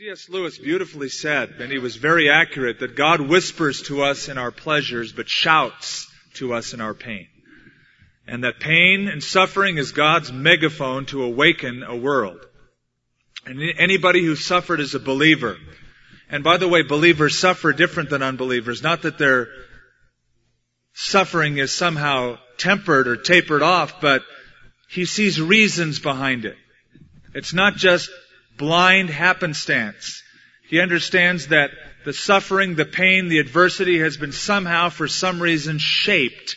C.S. Lewis beautifully said, and he was very accurate, that God whispers to us in our pleasures, but shouts to us in our pain. And that pain and suffering is God's megaphone to awaken a world. And anybody who suffered is a believer. And by the way, believers suffer different than unbelievers. Not that their suffering is somehow tempered or tapered off, but he sees reasons behind it. It's not just blind happenstance. He understands that the suffering, the pain, the adversity has been somehow, for some reason, shaped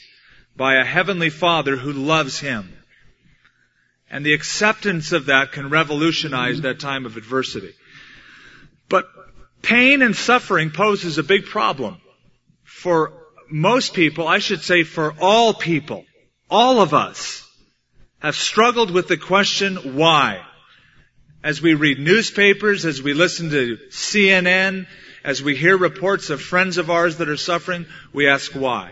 by a heavenly Father who loves him. And the acceptance of that can revolutionize that time of adversity. But pain and suffering poses a big problem for most people, I should say for all people. All of us have struggled with the question, why? As we read newspapers, as we listen to CNN, as we hear reports of friends of ours that are suffering, we ask why.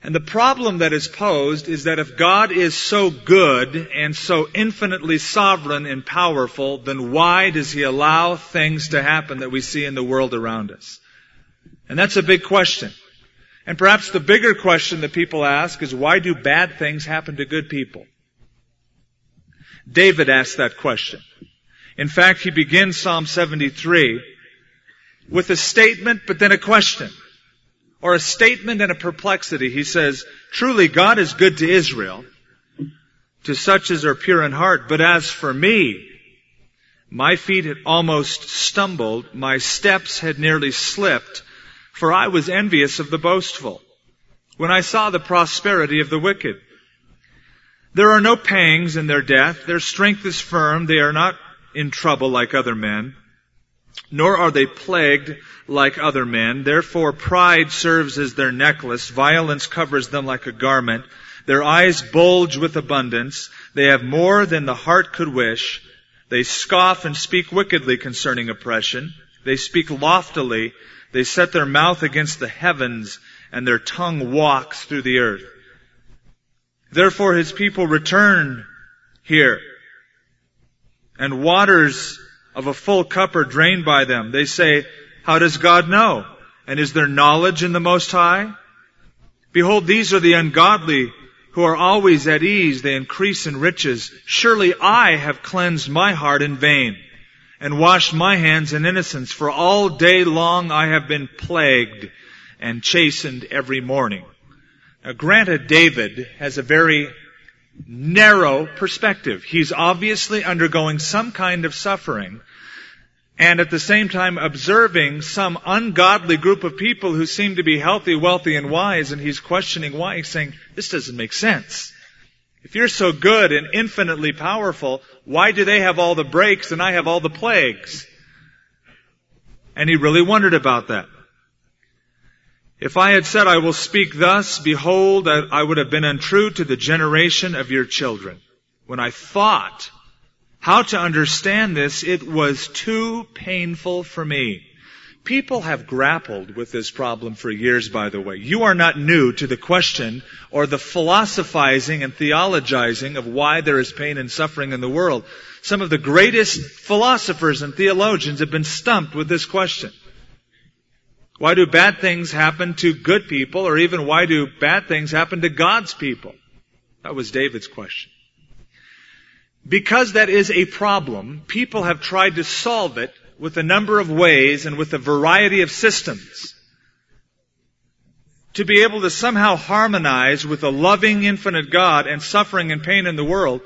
And the problem that is posed is that if God is so good and so infinitely sovereign and powerful, then why does He allow things to happen that we see in the world around us? And that's a big question. And perhaps the bigger question that people ask is why do bad things happen to good people? David asked that question. In fact, he begins Psalm 73 with a statement, but then a question. Or a statement and a perplexity. He says, truly God is good to Israel, to such as are pure in heart, but as for me, my feet had almost stumbled, my steps had nearly slipped, for I was envious of the boastful, when I saw the prosperity of the wicked. There are no pangs in their death, their strength is firm, they are not in trouble like other men, nor are they plagued like other men. Therefore pride serves as their necklace, violence covers them like a garment. Their eyes bulge with abundance. They have more than the heart could wish. They scoff and speak wickedly concerning oppression. They speak loftily. They set their mouth against the heavens and their tongue walks through the earth. Therefore his people return here and waters of a full cup are drained by them. They say, how does God know? And is there knowledge in the Most High? Behold, these are the ungodly who are always at ease. They increase in riches. Surely I have cleansed my heart in vain and washed my hands in innocence. For all day long I have been plagued and chastened every morning. Now granted, David has a very narrow perspective. He's obviously undergoing some kind of suffering and at the same time observing some ungodly group of people who seem to be healthy, wealthy, and wise, and he's questioning why. He's saying, this doesn't make sense. If you're so good and infinitely powerful, why do they have all the breaks and I have all the plagues? And he really wondered about that. If I had said, I will speak thus, behold, I would have been untrue to the generation of your children. When I thought how to understand this, it was too painful for me. People have grappled with this problem for years, by the way. You are not new to the question or the philosophizing and theologizing of why there is pain and suffering in the world. Some of the greatest philosophers and theologians have been stumped with this question. Why do bad things happen to good people, or even why do bad things happen to God's people? That was David's question. Because that is a problem, people have tried to solve it with a number of ways and with a variety of systems. To be able to somehow harmonize with a loving infinite God and suffering and pain in the world,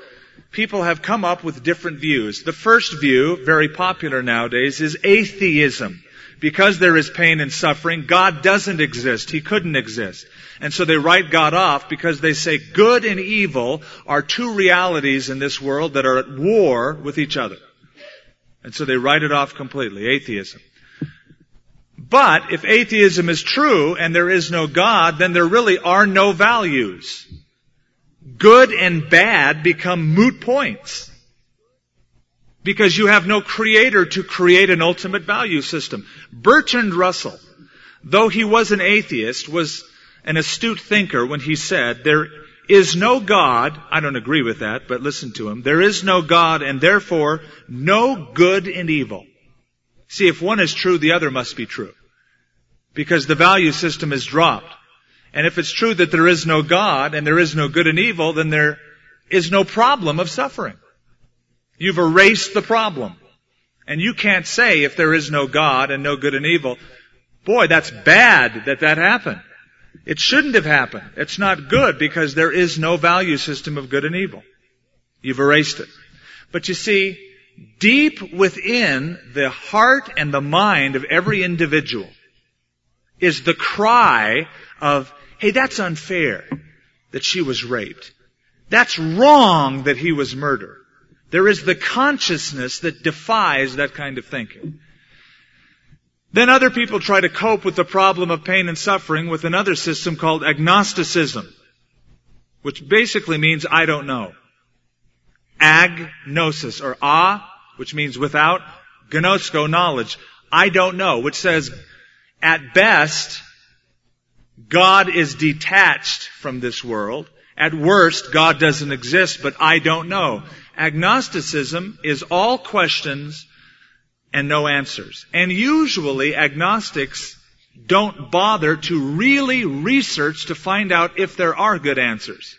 people have come up with different views. The first view, very popular nowadays, is atheism because there is pain and suffering, God doesn't exist. He couldn't exist. And so they write God off because they say good and evil are two realities in this world that are at war with each other. And so they write it off completely, atheism. But if atheism is true and there is no God, then there really are no values. Good and bad become moot points because you have no creator to create an ultimate value system. Bertrand Russell, though he was an atheist, was an astute thinker when he said, there is no God, I don't agree with that, but listen to him, there is no God and therefore no good and evil. See, if one is true, the other must be true. Because the value system is dropped. And if it's true that there is no God and there is no good and evil, then there is no problem of suffering. You've erased the problem. And you can't say if there is no God and no good and evil, boy, that's bad that that happened. It shouldn't have happened. It's not good because there is no value system of good and evil. You've erased it. But you see, deep within the heart and the mind of every individual is the cry of, hey, that's unfair that she was raped. That's wrong that he was murdered. There is the consciousness that defies that kind of thinking. Then other people try to cope with the problem of pain and suffering with another system called agnosticism, which basically means I don't know. Agnosis, or a, which means without, gnosko, knowledge. I don't know, which says, at best, God is detached from this world. At worst, God doesn't exist, but I don't know. Agnosticism is all questions and no answers. And usually agnostics don't bother to really research to find out if there are good answers.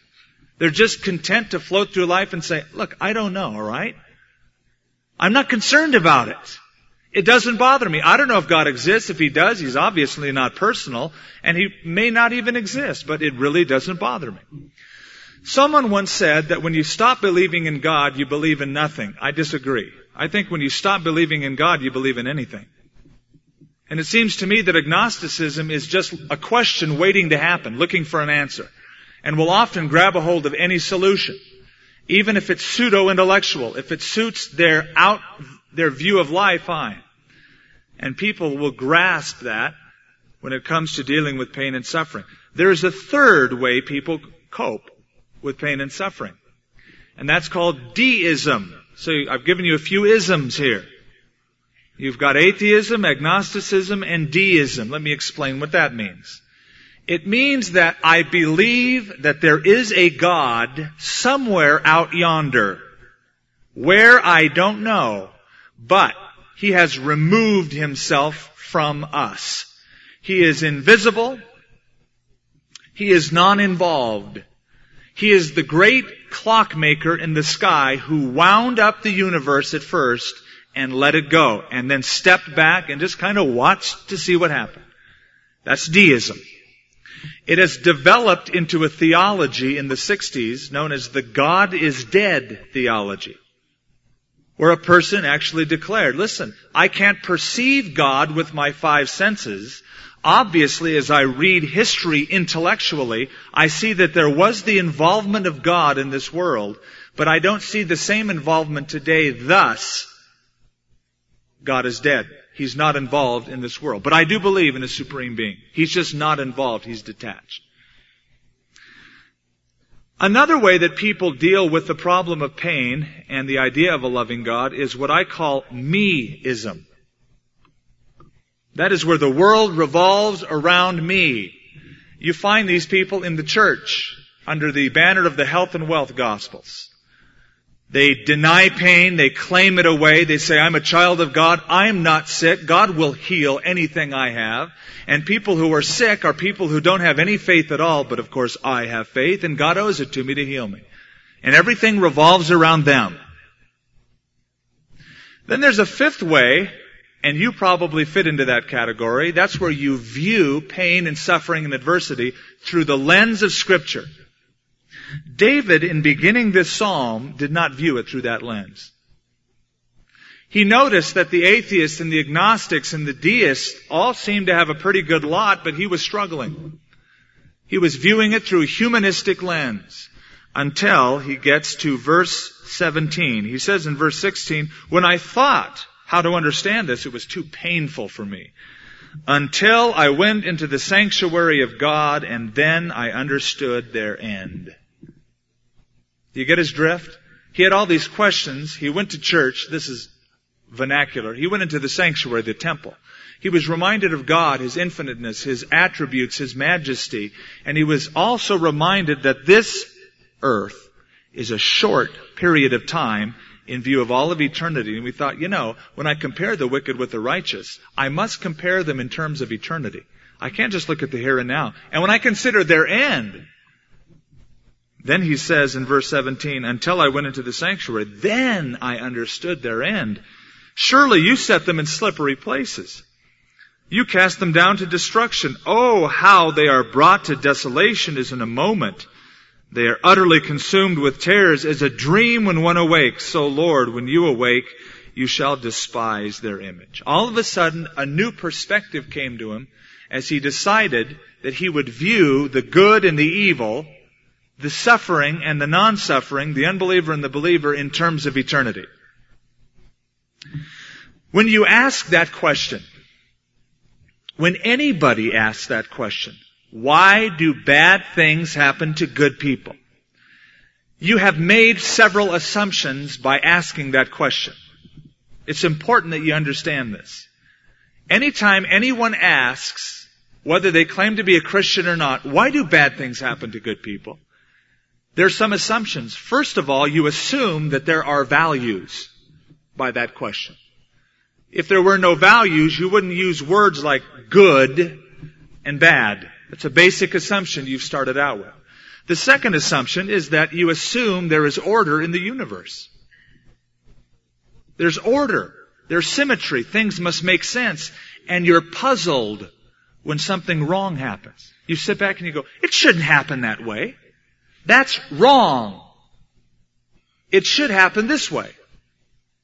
They're just content to float through life and say, look, I don't know, alright? I'm not concerned about it. It doesn't bother me. I don't know if God exists. If He does, He's obviously not personal, and He may not even exist, but it really doesn't bother me. Someone once said that when you stop believing in God, you believe in nothing. I disagree. I think when you stop believing in God, you believe in anything. And it seems to me that agnosticism is just a question waiting to happen, looking for an answer. And will often grab a hold of any solution. Even if it's pseudo-intellectual. If it suits their out, their view of life, fine. And people will grasp that when it comes to dealing with pain and suffering. There is a third way people cope with pain and suffering. And that's called deism. So I've given you a few isms here. You've got atheism, agnosticism, and deism. Let me explain what that means. It means that I believe that there is a God somewhere out yonder, where I don't know, but He has removed Himself from us. He is invisible. He is non-involved. He is the great clockmaker in the sky who wound up the universe at first and let it go and then stepped back and just kind of watched to see what happened. That's deism. It has developed into a theology in the 60s known as the God is dead theology. Where a person actually declared, listen, I can't perceive God with my five senses, Obviously, as I read history intellectually, I see that there was the involvement of God in this world, but I don't see the same involvement today. Thus, God is dead. He's not involved in this world. But I do believe in a supreme being. He's just not involved. He's detached. Another way that people deal with the problem of pain and the idea of a loving God is what I call me-ism. That is where the world revolves around me. You find these people in the church under the banner of the health and wealth gospels. They deny pain, they claim it away, they say, I'm a child of God, I'm not sick, God will heal anything I have. And people who are sick are people who don't have any faith at all, but of course I have faith and God owes it to me to heal me. And everything revolves around them. Then there's a fifth way and you probably fit into that category. That's where you view pain and suffering and adversity through the lens of scripture. David, in beginning this psalm, did not view it through that lens. He noticed that the atheists and the agnostics and the deists all seemed to have a pretty good lot, but he was struggling. He was viewing it through a humanistic lens until he gets to verse 17. He says in verse 16, when I thought how to understand this. It was too painful for me. Until I went into the sanctuary of God and then I understood their end. Do you get his drift? He had all these questions. He went to church. This is vernacular. He went into the sanctuary, the temple. He was reminded of God, His infiniteness, His attributes, His majesty, and he was also reminded that this earth is a short period of time in view of all of eternity. And we thought, you know, when I compare the wicked with the righteous, I must compare them in terms of eternity. I can't just look at the here and now. And when I consider their end, then he says in verse 17, until I went into the sanctuary, then I understood their end. Surely you set them in slippery places. You cast them down to destruction. Oh, how they are brought to desolation is in a moment. They are utterly consumed with terrors as a dream when one awakes. So Lord, when you awake, you shall despise their image. All of a sudden, a new perspective came to him as he decided that he would view the good and the evil, the suffering and the non-suffering, the unbeliever and the believer in terms of eternity. When you ask that question, when anybody asks that question, why do bad things happen to good people? You have made several assumptions by asking that question. It's important that you understand this. Anytime anyone asks, whether they claim to be a Christian or not, why do bad things happen to good people? There's some assumptions. First of all, you assume that there are values by that question. If there were no values, you wouldn't use words like good and bad. It's a basic assumption you've started out with. The second assumption is that you assume there is order in the universe. There's order. There's symmetry. Things must make sense. And you're puzzled when something wrong happens. You sit back and you go, it shouldn't happen that way. That's wrong. It should happen this way.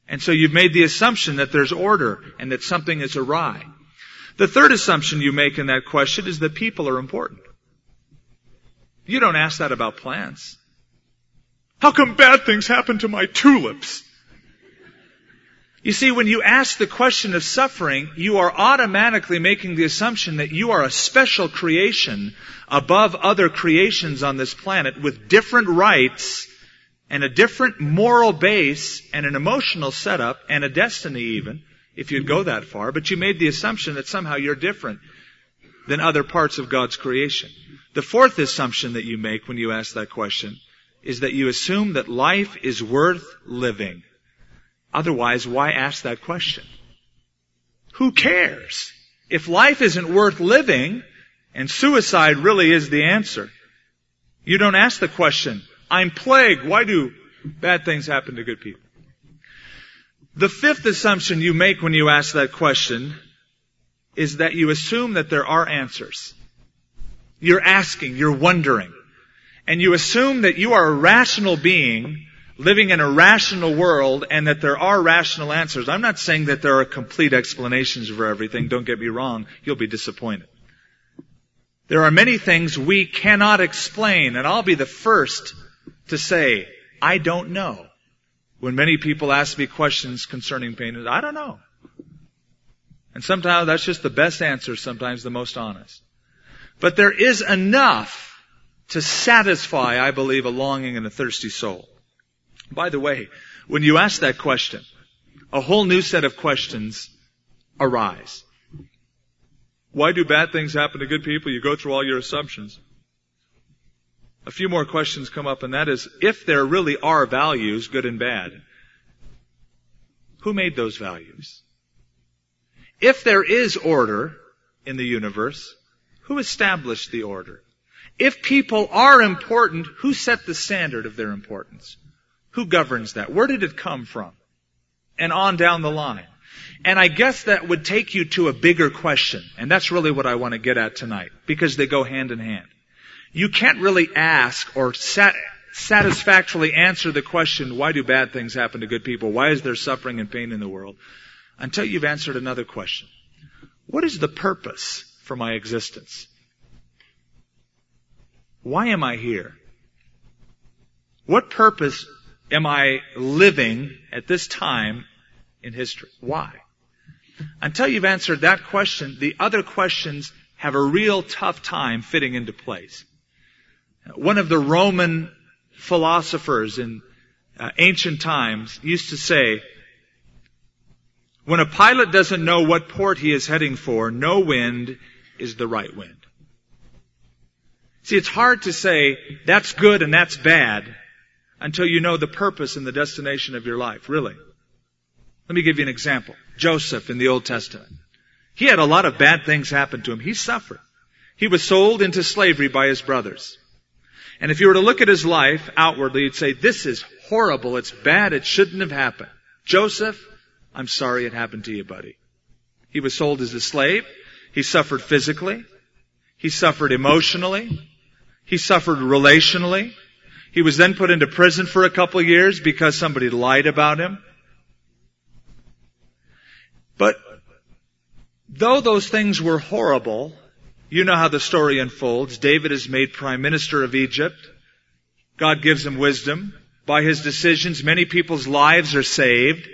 And so you've made the assumption that there's order and that something is awry. The third assumption you make in that question is that people are important. You don't ask that about plants. How come bad things happen to my tulips? You see, when you ask the question of suffering, you are automatically making the assumption that you are a special creation above other creations on this planet with different rights and a different moral base and an emotional setup and a destiny even if you'd go that far, but you made the assumption that somehow you're different than other parts of God's creation. The fourth assumption that you make when you ask that question is that you assume that life is worth living. Otherwise, why ask that question? Who cares? If life isn't worth living, and suicide really is the answer, you don't ask the question, I'm plagued, why do bad things happen to good people? The fifth assumption you make when you ask that question is that you assume that there are answers. You're asking, you're wondering. And you assume that you are a rational being living in a rational world and that there are rational answers. I'm not saying that there are complete explanations for everything. Don't get me wrong. You'll be disappointed. There are many things we cannot explain, and I'll be the first to say, I don't know. When many people ask me questions concerning pain, I don't know. And sometimes that's just the best answer, sometimes the most honest. But there is enough to satisfy, I believe, a longing and a thirsty soul. By the way, when you ask that question, a whole new set of questions arise. Why do bad things happen to good people? You go through all your assumptions. A few more questions come up, and that is, if there really are values, good and bad, who made those values? If there is order in the universe, who established the order? If people are important, who set the standard of their importance? Who governs that? Where did it come from? And on down the line. And I guess that would take you to a bigger question, and that's really what I want to get at tonight, because they go hand in hand. You can't really ask or sat- satisfactorily answer the question, why do bad things happen to good people? Why is there suffering and pain in the world? Until you've answered another question. What is the purpose for my existence? Why am I here? What purpose am I living at this time in history? Why? Until you've answered that question, the other questions have a real tough time fitting into place. One of the Roman philosophers in uh, ancient times used to say, when a pilot doesn't know what port he is heading for, no wind is the right wind. See, it's hard to say that's good and that's bad until you know the purpose and the destination of your life, really. Let me give you an example. Joseph in the Old Testament. He had a lot of bad things happen to him. He suffered. He was sold into slavery by his brothers. And if you were to look at his life outwardly, you'd say, this is horrible. It's bad. It shouldn't have happened. Joseph, I'm sorry it happened to you, buddy. He was sold as a slave. He suffered physically. He suffered emotionally. He suffered relationally. He was then put into prison for a couple of years because somebody lied about him. But though those things were horrible, you know how the story unfolds. David is made prime minister of Egypt. God gives him wisdom. By his decisions, many people's lives are saved.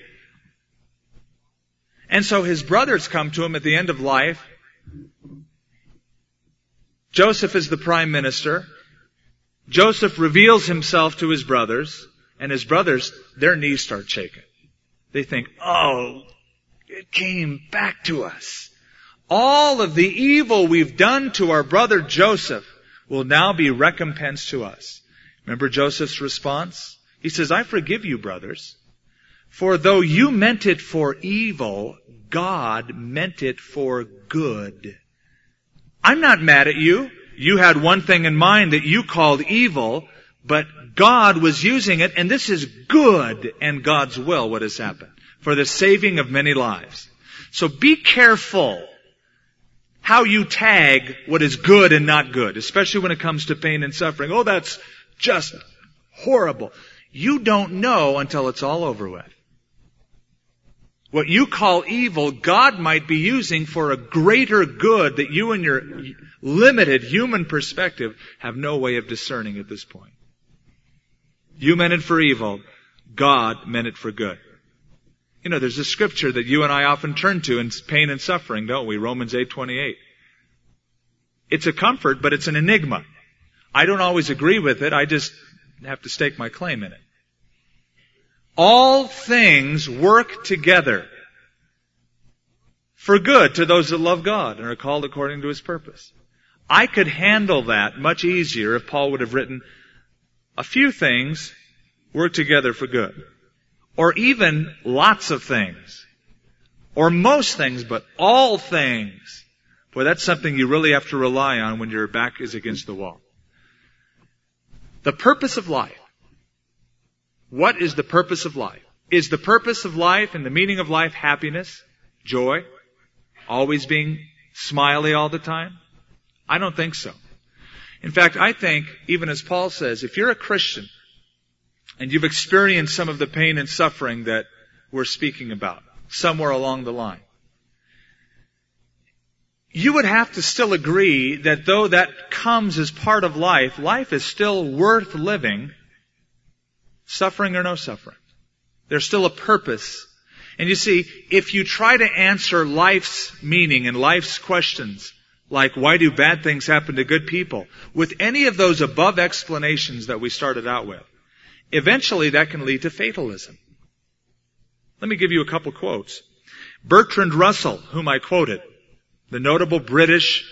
And so his brothers come to him at the end of life. Joseph is the prime minister. Joseph reveals himself to his brothers, and his brothers, their knees start shaking. They think, oh, it came back to us. All of the evil we've done to our brother Joseph will now be recompensed to us. Remember Joseph's response? He says, I forgive you, brothers. For though you meant it for evil, God meant it for good. I'm not mad at you. You had one thing in mind that you called evil, but God was using it, and this is good and God's will what has happened for the saving of many lives. So be careful how you tag what is good and not good, especially when it comes to pain and suffering. Oh, that's just horrible. You don't know until it's all over with. What you call evil, God might be using for a greater good that you and your limited human perspective have no way of discerning at this point. You meant it for evil. God meant it for good. You know, there's a scripture that you and I often turn to in pain and suffering, don't we? Romans 8:28. It's a comfort, but it's an enigma. I don't always agree with it. I just have to stake my claim in it. All things work together for good to those that love God and are called according to His purpose. I could handle that much easier if Paul would have written a few things work together for good. Or even lots of things. Or most things, but all things. Boy, that's something you really have to rely on when your back is against the wall. The purpose of life what is the purpose of life? Is the purpose of life and the meaning of life happiness, joy, always being smiley all the time? I don't think so. In fact, I think, even as Paul says, if you're a Christian and you've experienced some of the pain and suffering that we're speaking about somewhere along the line, you would have to still agree that though that comes as part of life, life is still worth living Suffering or no suffering. There's still a purpose. And you see, if you try to answer life's meaning and life's questions, like why do bad things happen to good people, with any of those above explanations that we started out with, eventually that can lead to fatalism. Let me give you a couple quotes. Bertrand Russell, whom I quoted, the notable British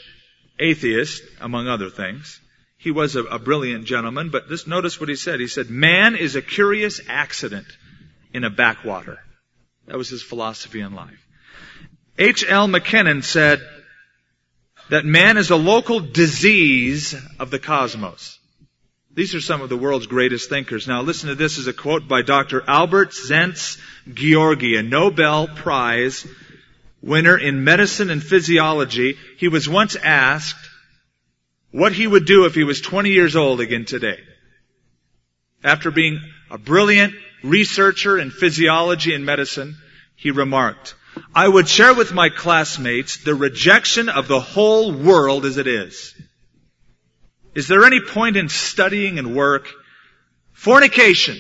atheist, among other things, he was a, a brilliant gentleman, but this, notice what he said. He said, man is a curious accident in a backwater. That was his philosophy in life. H.L. Mencken said that man is a local disease of the cosmos. These are some of the world's greatest thinkers. Now listen to this as a quote by Dr. Albert Zentz Georgi, a Nobel Prize winner in medicine and physiology. He was once asked, what he would do if he was 20 years old again today. After being a brilliant researcher in physiology and medicine, he remarked, I would share with my classmates the rejection of the whole world as it is. Is there any point in studying and work? Fornication.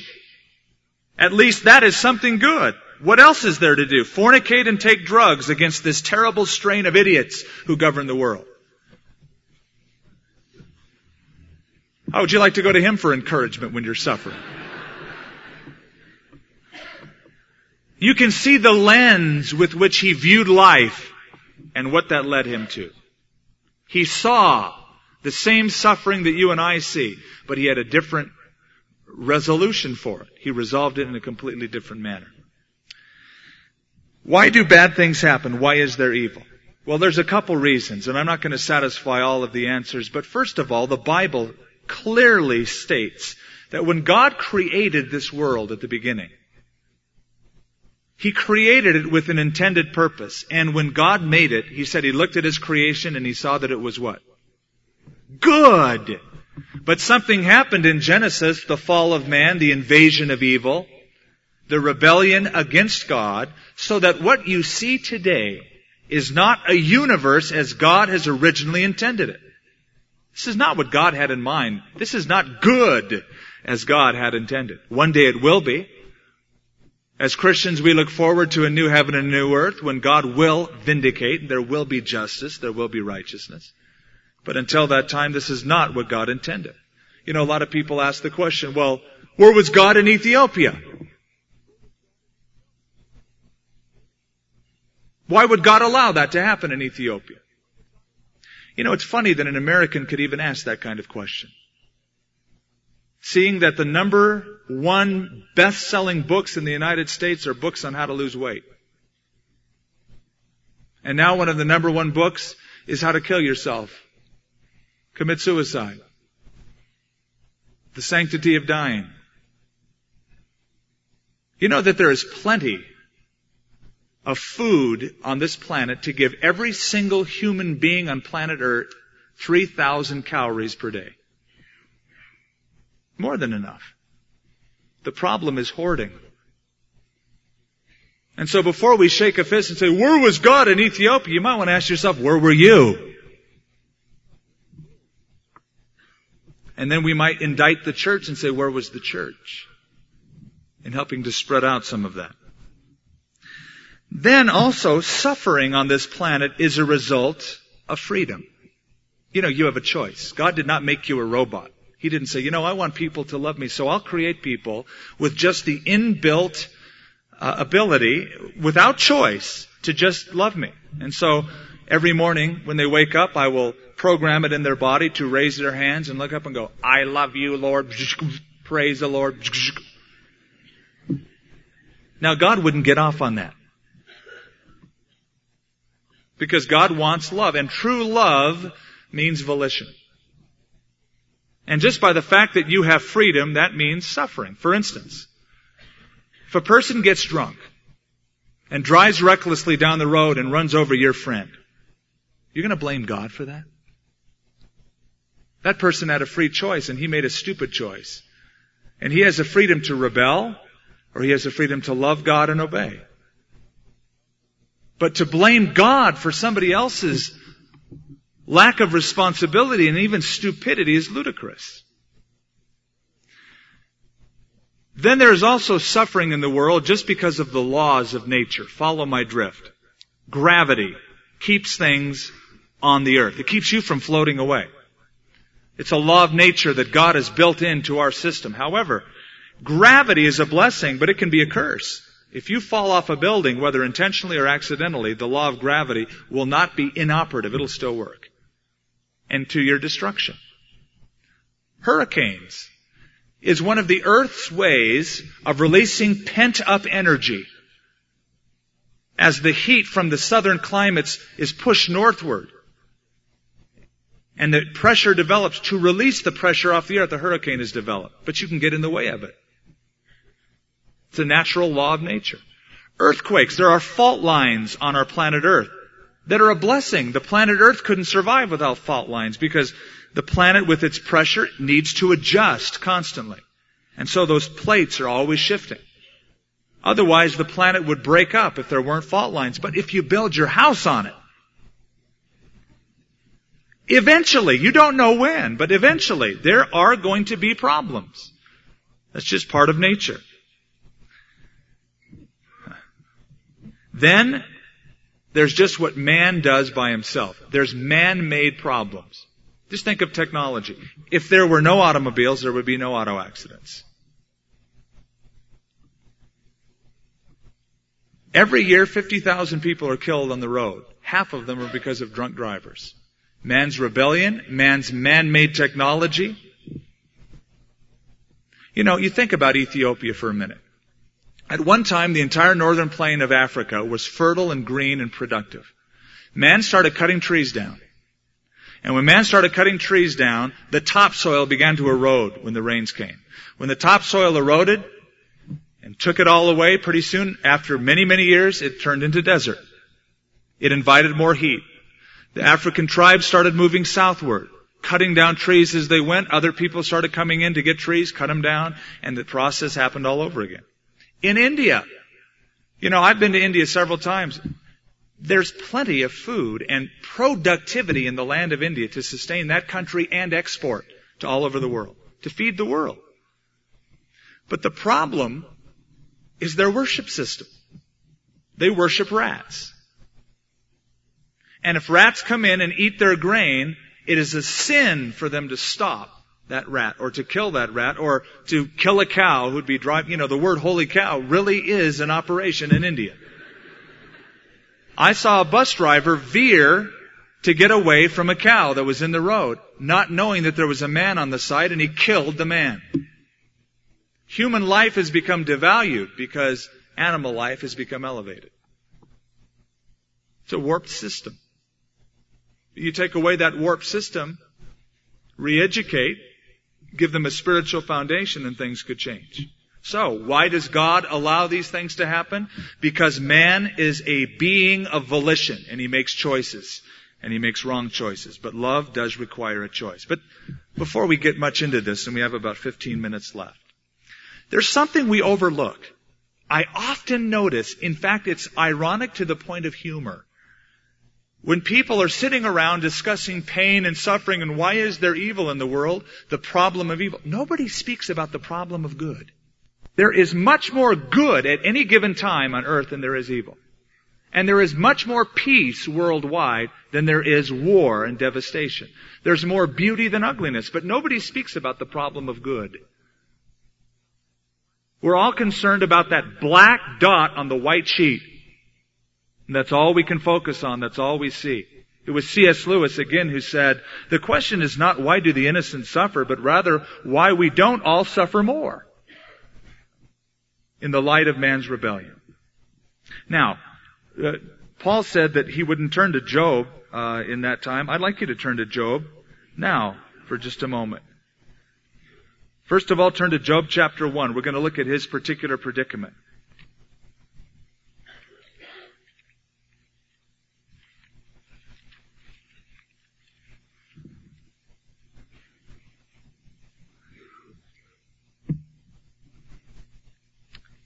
At least that is something good. What else is there to do? Fornicate and take drugs against this terrible strain of idiots who govern the world. How would you like to go to him for encouragement when you're suffering? You can see the lens with which he viewed life and what that led him to. He saw the same suffering that you and I see, but he had a different resolution for it. He resolved it in a completely different manner. Why do bad things happen? Why is there evil? Well, there's a couple reasons, and I'm not going to satisfy all of the answers, but first of all, the Bible clearly states that when God created this world at the beginning, He created it with an intended purpose. And when God made it, He said He looked at His creation and He saw that it was what? Good! But something happened in Genesis, the fall of man, the invasion of evil, the rebellion against God, so that what you see today is not a universe as God has originally intended it. This is not what God had in mind. This is not good as God had intended. One day it will be. As Christians, we look forward to a new heaven and a new earth when God will vindicate. There will be justice. There will be righteousness. But until that time, this is not what God intended. You know, a lot of people ask the question, well, where was God in Ethiopia? Why would God allow that to happen in Ethiopia? You know, it's funny that an American could even ask that kind of question. Seeing that the number one best-selling books in the United States are books on how to lose weight. And now one of the number one books is how to kill yourself. Commit suicide. The sanctity of dying. You know that there is plenty of food on this planet to give every single human being on planet Earth 3,000 calories per day. More than enough. The problem is hoarding. And so before we shake a fist and say, where was God in Ethiopia? You might want to ask yourself, where were you? And then we might indict the church and say, where was the church? In helping to spread out some of that. Then also, suffering on this planet is a result of freedom. You know, you have a choice. God did not make you a robot. He didn't say, you know, I want people to love me, so I'll create people with just the inbuilt uh, ability, without choice, to just love me. And so, every morning when they wake up, I will program it in their body to raise their hands and look up and go, I love you, Lord. Praise the Lord. Now, God wouldn't get off on that. Because God wants love, and true love means volition. And just by the fact that you have freedom, that means suffering. For instance, if a person gets drunk and drives recklessly down the road and runs over your friend, you're going to blame God for that? That person had a free choice and he made a stupid choice. And he has a freedom to rebel or he has a freedom to love God and obey. But to blame God for somebody else's lack of responsibility and even stupidity is ludicrous. Then there is also suffering in the world just because of the laws of nature. Follow my drift. Gravity keeps things on the earth. It keeps you from floating away. It's a law of nature that God has built into our system. However, gravity is a blessing, but it can be a curse. If you fall off a building, whether intentionally or accidentally, the law of gravity will not be inoperative. It'll still work. And to your destruction. Hurricanes is one of the Earth's ways of releasing pent up energy as the heat from the southern climates is pushed northward. And the pressure develops to release the pressure off the earth. The hurricane is developed. But you can get in the way of it. It's a natural law of nature. Earthquakes. There are fault lines on our planet Earth that are a blessing. The planet Earth couldn't survive without fault lines because the planet with its pressure needs to adjust constantly. And so those plates are always shifting. Otherwise the planet would break up if there weren't fault lines. But if you build your house on it, eventually, you don't know when, but eventually there are going to be problems. That's just part of nature. Then there's just what man does by himself. There's man-made problems. Just think of technology. If there were no automobiles, there would be no auto accidents. Every year, 50,000 people are killed on the road. Half of them are because of drunk drivers. Man's rebellion, man's man-made technology. You know, you think about Ethiopia for a minute. At one time, the entire northern plain of Africa was fertile and green and productive. Man started cutting trees down. And when man started cutting trees down, the topsoil began to erode when the rains came. When the topsoil eroded and took it all away, pretty soon, after many, many years, it turned into desert. It invited more heat. The African tribes started moving southward, cutting down trees as they went. Other people started coming in to get trees, cut them down, and the process happened all over again. In India, you know, I've been to India several times. There's plenty of food and productivity in the land of India to sustain that country and export to all over the world, to feed the world. But the problem is their worship system. They worship rats. And if rats come in and eat their grain, it is a sin for them to stop that rat or to kill that rat or to kill a cow who'd be driving, you know, the word holy cow really is an operation in India. I saw a bus driver veer to get away from a cow that was in the road, not knowing that there was a man on the side and he killed the man. Human life has become devalued because animal life has become elevated. It's a warped system. You take away that warped system, re-educate, give them a spiritual foundation and things could change. So, why does God allow these things to happen? Because man is a being of volition and he makes choices and he makes wrong choices. But love does require a choice. But before we get much into this, and we have about 15 minutes left, there's something we overlook. I often notice, in fact, it's ironic to the point of humor. When people are sitting around discussing pain and suffering and why is there evil in the world, the problem of evil, nobody speaks about the problem of good. There is much more good at any given time on earth than there is evil. And there is much more peace worldwide than there is war and devastation. There's more beauty than ugliness, but nobody speaks about the problem of good. We're all concerned about that black dot on the white sheet. And that's all we can focus on. That's all we see. It was C.S. Lewis again who said, the question is not why do the innocent suffer, but rather why we don't all suffer more in the light of man's rebellion. Now, uh, Paul said that he wouldn't turn to Job uh, in that time. I'd like you to turn to Job now for just a moment. First of all, turn to Job chapter 1. We're going to look at his particular predicament.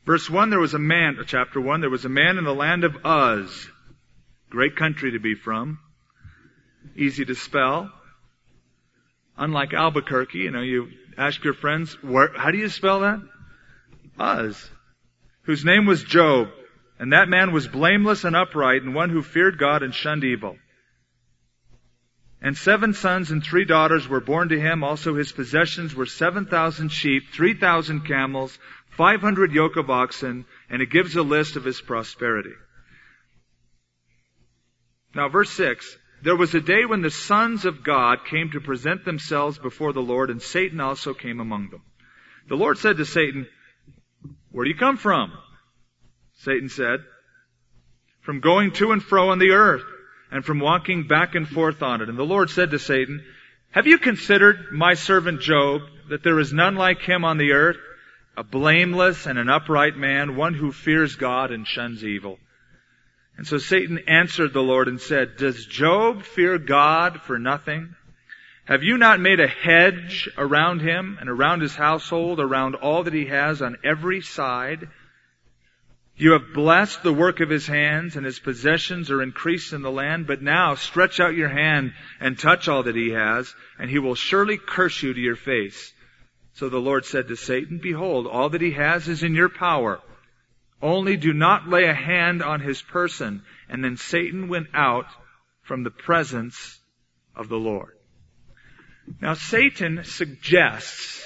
Verse 1, there was a man, uh, chapter 1, there was a man in the land of Uz. Great country to be from. Easy to spell. Unlike Albuquerque, you know, you ask your friends, where, how do you spell that? Uz. Whose name was Job. And that man was blameless and upright and one who feared God and shunned evil. And seven sons and three daughters were born to him. Also his possessions were 7,000 sheep, 3,000 camels, 500 yoke of oxen, and it gives a list of his prosperity. Now verse 6, there was a day when the sons of God came to present themselves before the Lord, and Satan also came among them. The Lord said to Satan, Where do you come from? Satan said, From going to and fro on the earth, and from walking back and forth on it. And the Lord said to Satan, Have you considered my servant Job, that there is none like him on the earth, a blameless and an upright man, one who fears God and shuns evil. And so Satan answered the Lord and said, Does Job fear God for nothing? Have you not made a hedge around him and around his household, around all that he has on every side? You have blessed the work of his hands and his possessions are increased in the land, but now stretch out your hand and touch all that he has, and he will surely curse you to your face. So the Lord said to Satan, Behold, all that he has is in your power. Only do not lay a hand on his person. And then Satan went out from the presence of the Lord. Now Satan suggests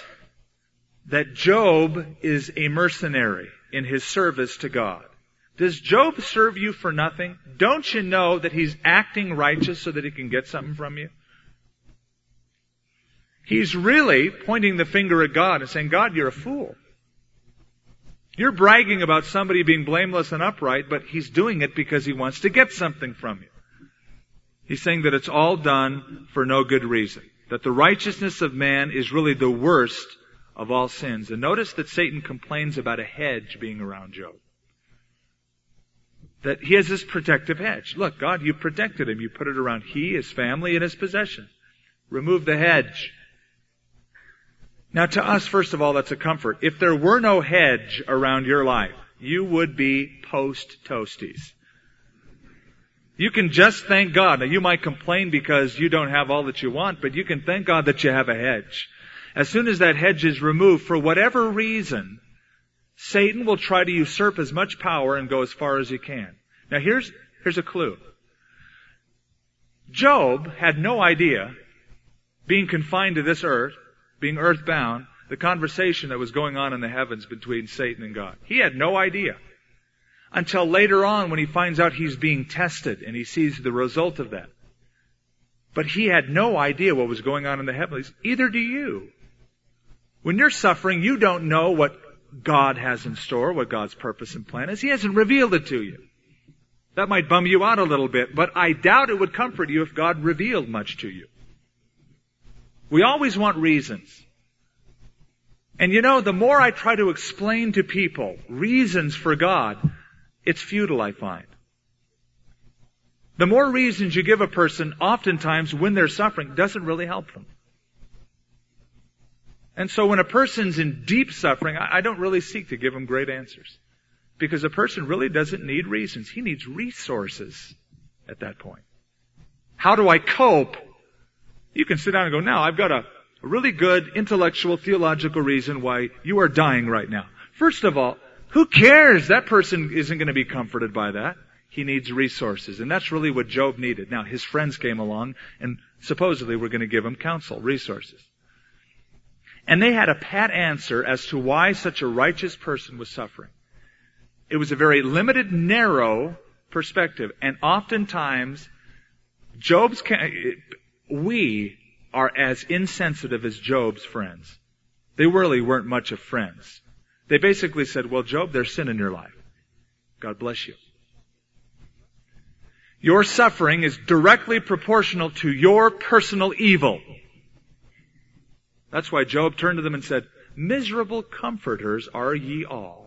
that Job is a mercenary in his service to God. Does Job serve you for nothing? Don't you know that he's acting righteous so that he can get something from you? He's really pointing the finger at God and saying, God, you're a fool. You're bragging about somebody being blameless and upright, but he's doing it because he wants to get something from you. He's saying that it's all done for no good reason. That the righteousness of man is really the worst of all sins. And notice that Satan complains about a hedge being around Job. That he has this protective hedge. Look, God, you protected him. You put it around he, his family, and his possession. Remove the hedge. Now to us, first of all, that's a comfort. If there were no hedge around your life, you would be post toasties. You can just thank God. Now you might complain because you don't have all that you want, but you can thank God that you have a hedge. As soon as that hedge is removed, for whatever reason, Satan will try to usurp as much power and go as far as he can. Now here's, here's a clue. Job had no idea, being confined to this earth, being earthbound, the conversation that was going on in the heavens between Satan and God. He had no idea. Until later on when he finds out he's being tested and he sees the result of that. But he had no idea what was going on in the heavens. Either do you. When you're suffering, you don't know what God has in store, what God's purpose and plan is. He hasn't revealed it to you. That might bum you out a little bit, but I doubt it would comfort you if God revealed much to you. We always want reasons. And you know, the more I try to explain to people reasons for God, it's futile, I find. The more reasons you give a person, oftentimes when they're suffering, doesn't really help them. And so when a person's in deep suffering, I don't really seek to give them great answers. Because a person really doesn't need reasons. He needs resources at that point. How do I cope you can sit down and go, now I've got a, really good intellectual theological reason why you are dying right now. First of all, who cares? That person isn't going to be comforted by that. He needs resources. And that's really what Job needed. Now, his friends came along and supposedly were going to give him counsel, resources. And they had a pat answer as to why such a righteous person was suffering. It was a very limited, narrow perspective. And oftentimes, Job's, we are as insensitive as Job's friends. They really weren't much of friends. They basically said, well, Job, there's sin in your life. God bless you. Your suffering is directly proportional to your personal evil. That's why Job turned to them and said, miserable comforters are ye all.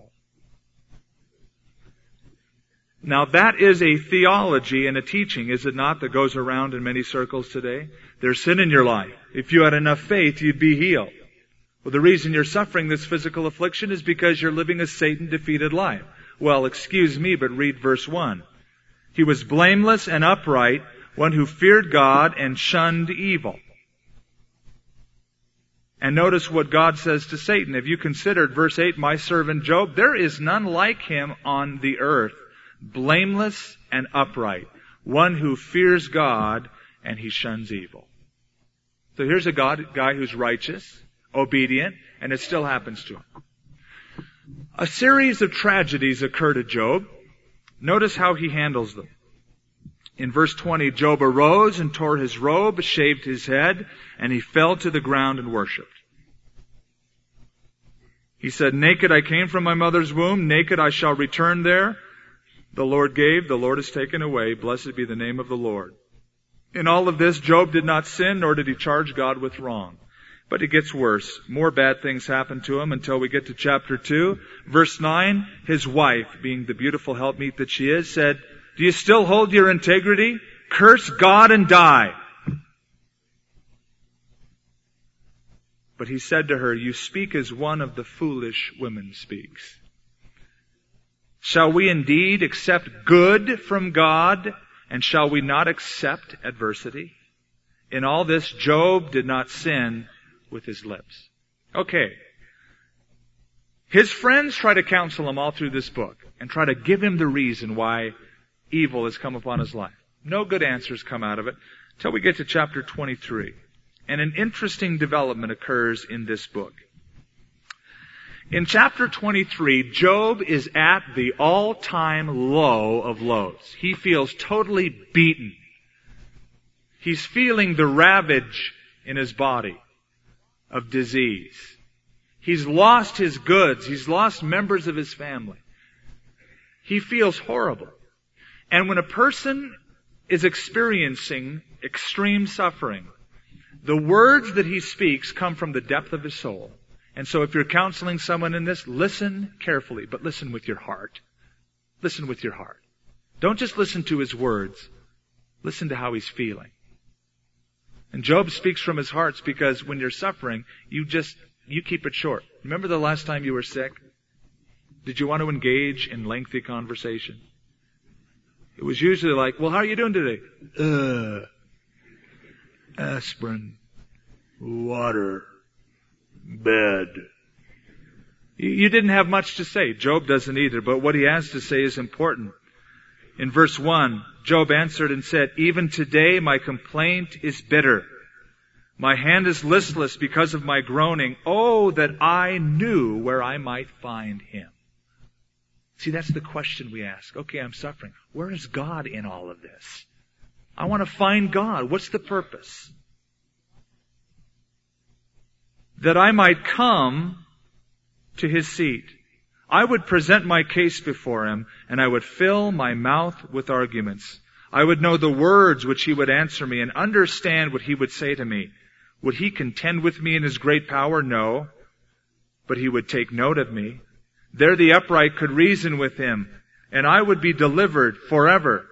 Now that is a theology and a teaching, is it not, that goes around in many circles today? There's sin in your life. If you had enough faith, you'd be healed. Well, the reason you're suffering this physical affliction is because you're living a Satan defeated life. Well, excuse me, but read verse 1. He was blameless and upright, one who feared God and shunned evil. And notice what God says to Satan. Have you considered verse 8, my servant Job? There is none like him on the earth blameless and upright, one who fears God and he shuns evil. So here's a God, guy who's righteous, obedient, and it still happens to him. A series of tragedies occur to Job. Notice how he handles them. In verse 20, Job arose and tore his robe, shaved his head, and he fell to the ground and worshipped. He said, Naked I came from my mother's womb, naked I shall return there. The Lord gave, the Lord has taken away. Blessed be the name of the Lord. In all of this, Job did not sin, nor did he charge God with wrong. But it gets worse. More bad things happen to him until we get to chapter 2. Verse 9, his wife, being the beautiful helpmeet that she is, said, Do you still hold your integrity? Curse God and die. But he said to her, You speak as one of the foolish women speaks. Shall we indeed accept good from God and shall we not accept adversity? In all this, Job did not sin with his lips. Okay. His friends try to counsel him all through this book and try to give him the reason why evil has come upon his life. No good answers come out of it until we get to chapter 23. And an interesting development occurs in this book. In chapter 23, Job is at the all-time low of lows. He feels totally beaten. He's feeling the ravage in his body. of disease. He's lost his goods. He's lost members of his family. He feels horrible. And when a person is experiencing extreme suffering, the words that he speaks come from the depth of his soul. And so if you're counseling someone in this, listen carefully, but listen with your heart. Listen with your heart. Don't just listen to his words. Listen to how he's feeling. And Job speaks from his heart because when you're suffering, you just, you keep it short. Remember the last time you were sick? Did you want to engage in lengthy conversation? It was usually like, well, how are you doing today? Uh, aspirin, water, bed. You didn't have much to say. Job doesn't either, but what he has to say is important. In verse 1, Job answered and said, Even today my complaint is bitter. My hand is listless because of my groaning. Oh, that I knew where I might find him. See, that's the question we ask. Okay, I'm suffering. Where is God in all of this? I want to find God. What's the purpose? That I might come to his seat. I would present my case before him, and I would fill my mouth with arguments. I would know the words which he would answer me and understand what he would say to me. Would he contend with me in his great power? No. But he would take note of me. There the upright could reason with him, and I would be delivered forever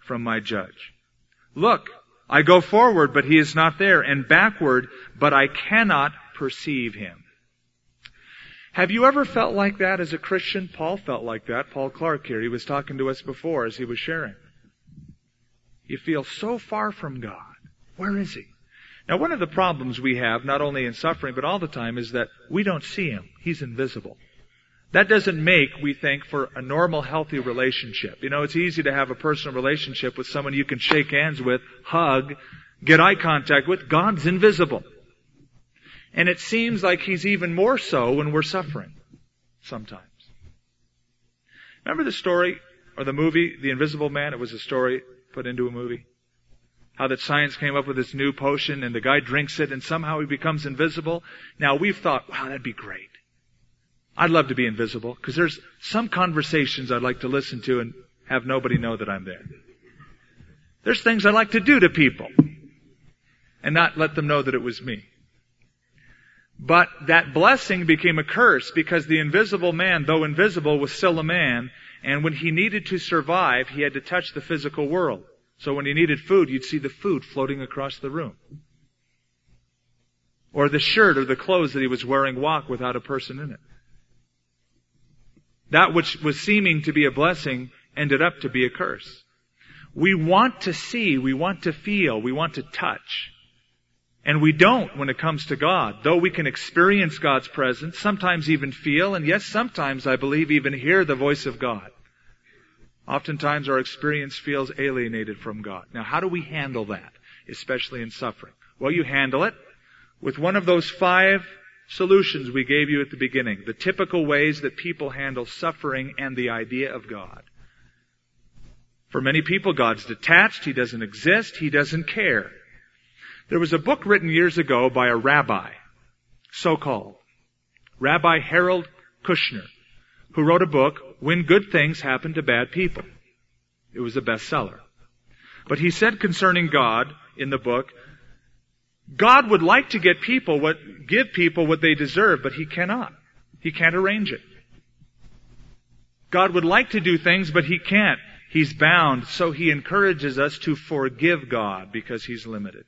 from my judge. Look, I go forward, but he is not there, and backward, but I cannot perceive him. Have you ever felt like that as a Christian? Paul felt like that. Paul Clark here. He was talking to us before as he was sharing. You feel so far from God. Where is he? Now one of the problems we have, not only in suffering, but all the time, is that we don't see him. He's invisible. That doesn't make, we think, for a normal, healthy relationship. You know, it's easy to have a personal relationship with someone you can shake hands with, hug, get eye contact with. God's invisible. And it seems like He's even more so when we're suffering. Sometimes. Remember the story, or the movie, The Invisible Man? It was a story put into a movie. How that science came up with this new potion and the guy drinks it and somehow he becomes invisible. Now we've thought, wow, that'd be great. I'd love to be invisible because there's some conversations I'd like to listen to and have nobody know that I'm there. There's things I like to do to people and not let them know that it was me. But that blessing became a curse because the invisible man, though invisible, was still a man. And when he needed to survive, he had to touch the physical world. So when he needed food, you'd see the food floating across the room. Or the shirt or the clothes that he was wearing walk without a person in it. That which was seeming to be a blessing ended up to be a curse. We want to see, we want to feel, we want to touch. And we don't when it comes to God. Though we can experience God's presence, sometimes even feel, and yes, sometimes I believe even hear the voice of God. Oftentimes our experience feels alienated from God. Now how do we handle that? Especially in suffering. Well, you handle it with one of those five solutions we gave you at the beginning, the typical ways that people handle suffering and the idea of God. For many people, God's detached, He doesn't exist, He doesn't care. There was a book written years ago by a rabbi, so-called, Rabbi Harold Kushner, who wrote a book, When Good Things Happen to Bad People. It was a bestseller. But he said concerning God in the book God would like to get people what, give people what they deserve, but He cannot. He can't arrange it. God would like to do things, but He can't. He's bound, so He encourages us to forgive God because He's limited.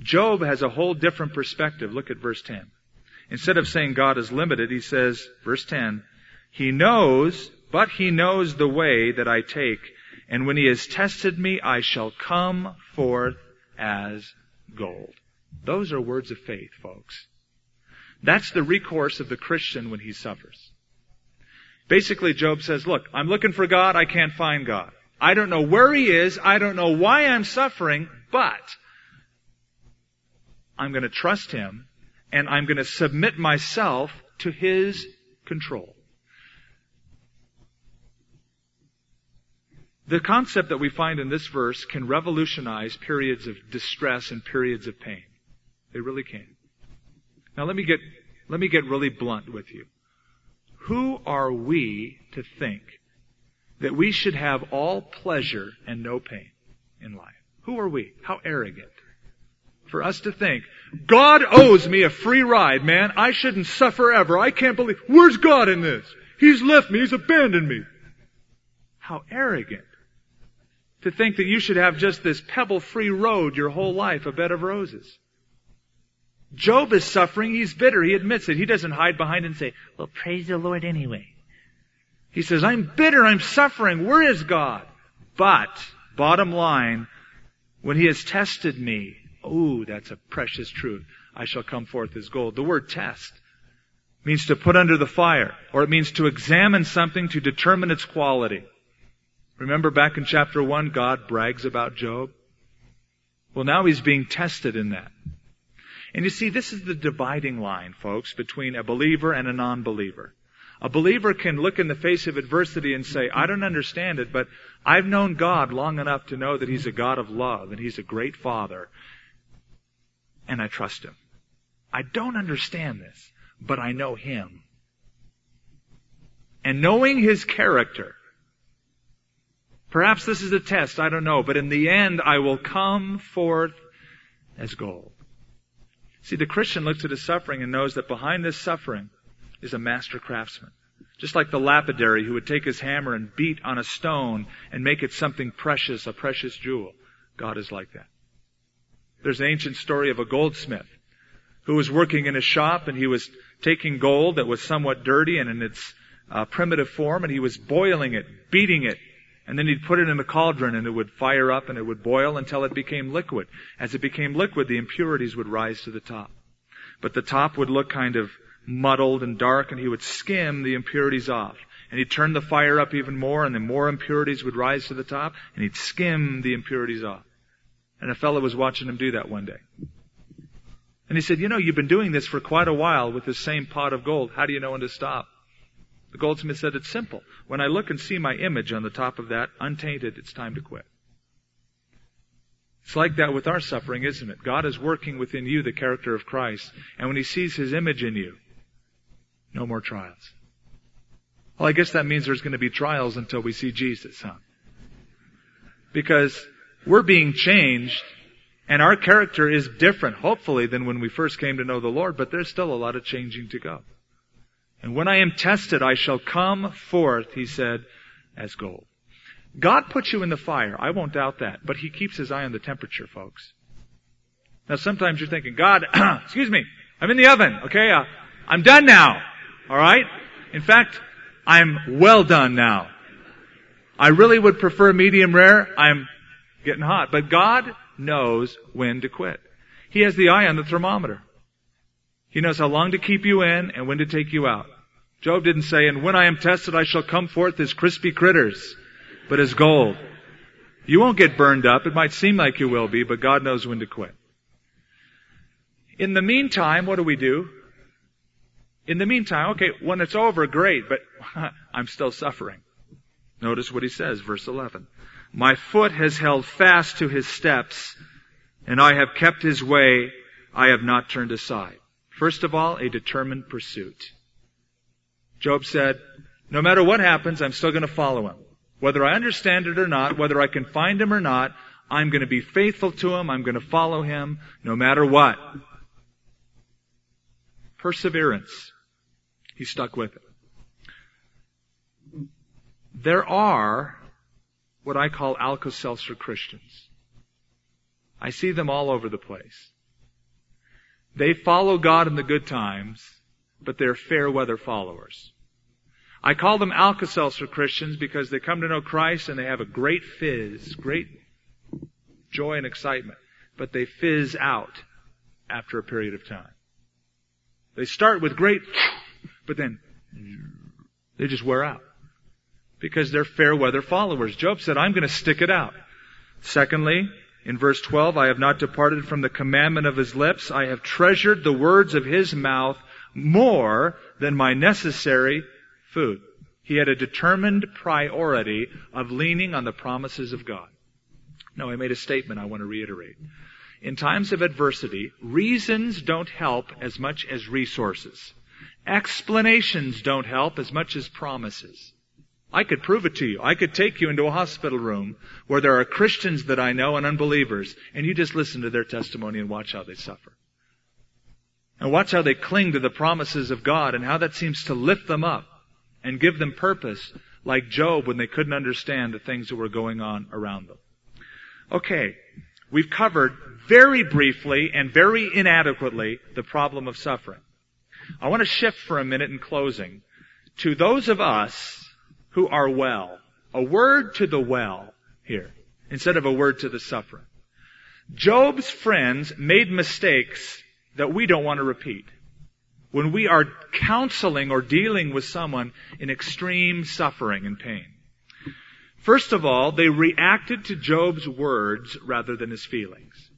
Job has a whole different perspective. Look at verse 10. Instead of saying God is limited, he says, verse 10, He knows, but He knows the way that I take, and when He has tested me, I shall come forth as gold. Those are words of faith, folks. That's the recourse of the Christian when he suffers. Basically, Job says, look, I'm looking for God, I can't find God. I don't know where he is, I don't know why I'm suffering, but I'm going to trust him and I'm going to submit myself to his control. The concept that we find in this verse can revolutionize periods of distress and periods of pain. They really can. Now let me get, let me get really blunt with you. Who are we to think that we should have all pleasure and no pain in life? Who are we? How arrogant. For us to think, God owes me a free ride, man. I shouldn't suffer ever. I can't believe, where's God in this? He's left me. He's abandoned me. How arrogant. To think that you should have just this pebble free road your whole life, a bed of roses. Job is suffering. He's bitter. He admits it. He doesn't hide behind and say, well, praise the Lord anyway. He says, I'm bitter. I'm suffering. Where is God? But, bottom line, when he has tested me, ooh, that's a precious truth. I shall come forth as gold. The word test means to put under the fire, or it means to examine something to determine its quality. Remember back in chapter 1, God brags about Job? Well, now he's being tested in that. And you see, this is the dividing line, folks, between a believer and a non-believer. A believer can look in the face of adversity and say, I don't understand it, but I've known God long enough to know that He's a God of love and He's a great Father, and I trust Him. I don't understand this, but I know Him. And knowing His character, perhaps this is a test, I don't know, but in the end I will come forth as gold. See, the Christian looks at his suffering and knows that behind this suffering is a master craftsman. Just like the lapidary who would take his hammer and beat on a stone and make it something precious, a precious jewel. God is like that. There's an ancient story of a goldsmith who was working in a shop and he was taking gold that was somewhat dirty and in its uh, primitive form and he was boiling it, beating it, and then he'd put it in a cauldron and it would fire up and it would boil until it became liquid. As it became liquid, the impurities would rise to the top. But the top would look kind of muddled and dark and he would skim the impurities off. And he'd turn the fire up even more and then more impurities would rise to the top and he'd skim the impurities off. And a fellow was watching him do that one day. And he said, you know, you've been doing this for quite a while with this same pot of gold. How do you know when to stop? The goldsmith said, It's simple. When I look and see my image on the top of that, untainted, it's time to quit. It's like that with our suffering, isn't it? God is working within you the character of Christ, and when He sees His image in you, no more trials. Well, I guess that means there's going to be trials until we see Jesus, huh? Because we're being changed, and our character is different, hopefully, than when we first came to know the Lord, but there's still a lot of changing to go. And when I am tested, I shall come forth, he said, as gold. God puts you in the fire. I won't doubt that. But he keeps his eye on the temperature, folks. Now sometimes you're thinking, God, excuse me, I'm in the oven, okay? Uh, I'm done now. Alright? In fact, I'm well done now. I really would prefer medium rare. I'm getting hot. But God knows when to quit. He has the eye on the thermometer. He knows how long to keep you in and when to take you out. Job didn't say, and when I am tested, I shall come forth as crispy critters, but as gold. You won't get burned up. It might seem like you will be, but God knows when to quit. In the meantime, what do we do? In the meantime, okay, when it's over, great, but I'm still suffering. Notice what he says, verse 11. My foot has held fast to his steps, and I have kept his way. I have not turned aside. First of all, a determined pursuit. Job said, no matter what happens, I'm still going to follow him. Whether I understand it or not, whether I can find him or not, I'm going to be faithful to him. I'm going to follow him no matter what. Perseverance. He stuck with it. There are what I call Alka-Seltzer Christians. I see them all over the place. They follow God in the good times, but they're fair weather followers. I call them Alka-Seltzer Christians because they come to know Christ and they have a great fizz, great joy and excitement, but they fizz out after a period of time. They start with great, but then they just wear out because they're fair weather followers. Job said, I'm going to stick it out. Secondly, in verse 12, I have not departed from the commandment of his lips. I have treasured the words of his mouth more than my necessary food. He had a determined priority of leaning on the promises of God. Now, I made a statement I want to reiterate. In times of adversity, reasons don't help as much as resources. Explanations don't help as much as promises. I could prove it to you. I could take you into a hospital room where there are Christians that I know and unbelievers, and you just listen to their testimony and watch how they suffer. And watch how they cling to the promises of God and how that seems to lift them up and give them purpose, like Job when they couldn't understand the things that were going on around them. Okay, we've covered very briefly and very inadequately the problem of suffering. I want to shift for a minute in closing to those of us who are well. A word to the well here instead of a word to the suffering. Job's friends made mistakes that we don't want to repeat. When we are counseling or dealing with someone in extreme suffering and pain. First of all, they reacted to Job's words rather than his feelings.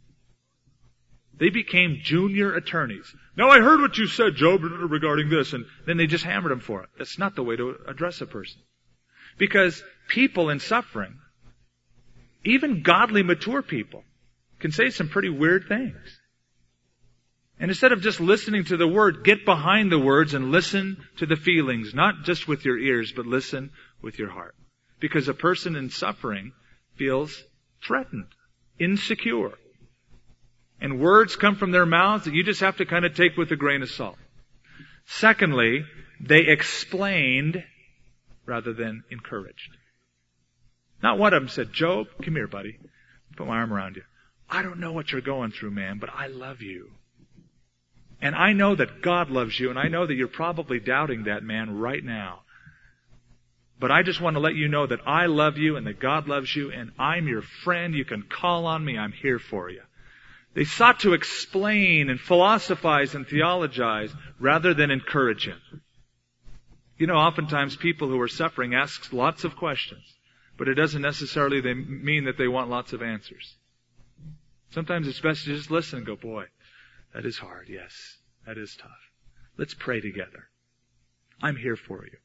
They became junior attorneys. Now I heard what you said, Job, regarding this, and then they just hammered him for it. That's not the way to address a person. Because people in suffering, even godly mature people, can say some pretty weird things. And instead of just listening to the word, get behind the words and listen to the feelings, not just with your ears, but listen with your heart. Because a person in suffering feels threatened, insecure. And words come from their mouths that you just have to kind of take with a grain of salt. Secondly, they explained rather than encouraged. Not one of them said, Job, come here, buddy. Put my arm around you. I don't know what you're going through, man, but I love you. And I know that God loves you, and I know that you're probably doubting that man right now. But I just want to let you know that I love you and that God loves you and I'm your friend. You can call on me. I'm here for you. They sought to explain and philosophize and theologize rather than encourage him. You know, oftentimes people who are suffering ask lots of questions, but it doesn't necessarily mean that they want lots of answers. Sometimes it's best to just listen and go, boy, that is hard. Yes, that is tough. Let's pray together. I'm here for you.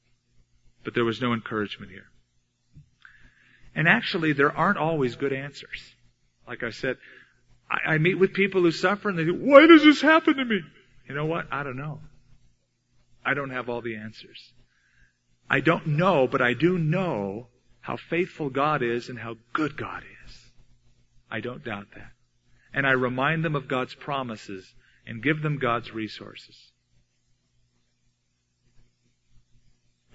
But there was no encouragement here. And actually, there aren't always good answers. Like I said, I, I meet with people who suffer and they say, why does this happen to me? You know what? I don't know. I don't have all the answers. I don't know, but I do know how faithful God is and how good God is. I don't doubt that. And I remind them of God's promises and give them God's resources.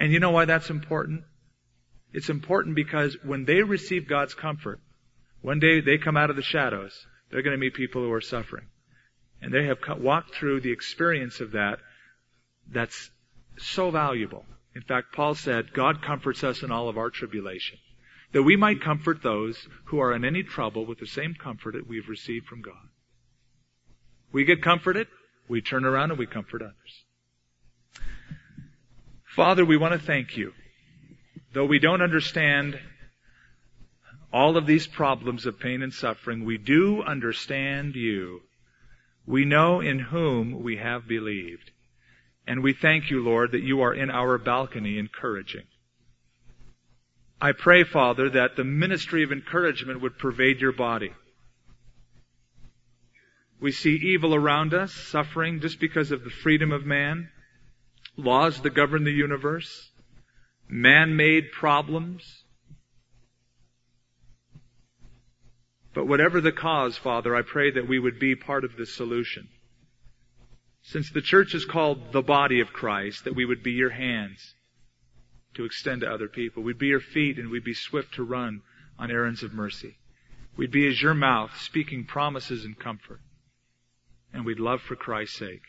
And you know why that's important? It's important because when they receive God's comfort, one day they come out of the shadows, they're going to meet people who are suffering. And they have walked through the experience of that that's so valuable. In fact, Paul said, God comforts us in all of our tribulation, that we might comfort those who are in any trouble with the same comfort that we've received from God. We get comforted, we turn around and we comfort others. Father, we want to thank you. Though we don't understand all of these problems of pain and suffering, we do understand you. We know in whom we have believed. And we thank you, Lord, that you are in our balcony encouraging. I pray, Father, that the ministry of encouragement would pervade your body. We see evil around us, suffering just because of the freedom of man, laws that govern the universe, man-made problems, But whatever the cause, Father, I pray that we would be part of the solution. Since the church is called the body of Christ, that we would be your hands to extend to other people. We'd be your feet and we'd be swift to run on errands of mercy. We'd be as your mouth speaking promises and comfort. And we'd love for Christ's sake.